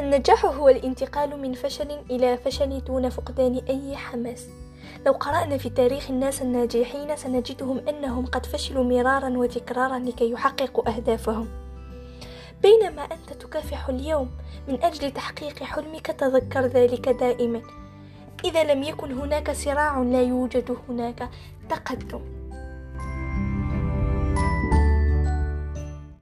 النجاح هو الانتقال من فشل إلى فشل دون فقدان أي حماس. لو قرأنا في تاريخ الناس الناجحين سنجدهم أنهم قد فشلوا مرارا وتكرارا لكي يحققوا أهدافهم. بينما أنت تكافح اليوم من أجل تحقيق حلمك تذكر ذلك دائما. إذا لم يكن هناك صراع لا يوجد هناك تقدم.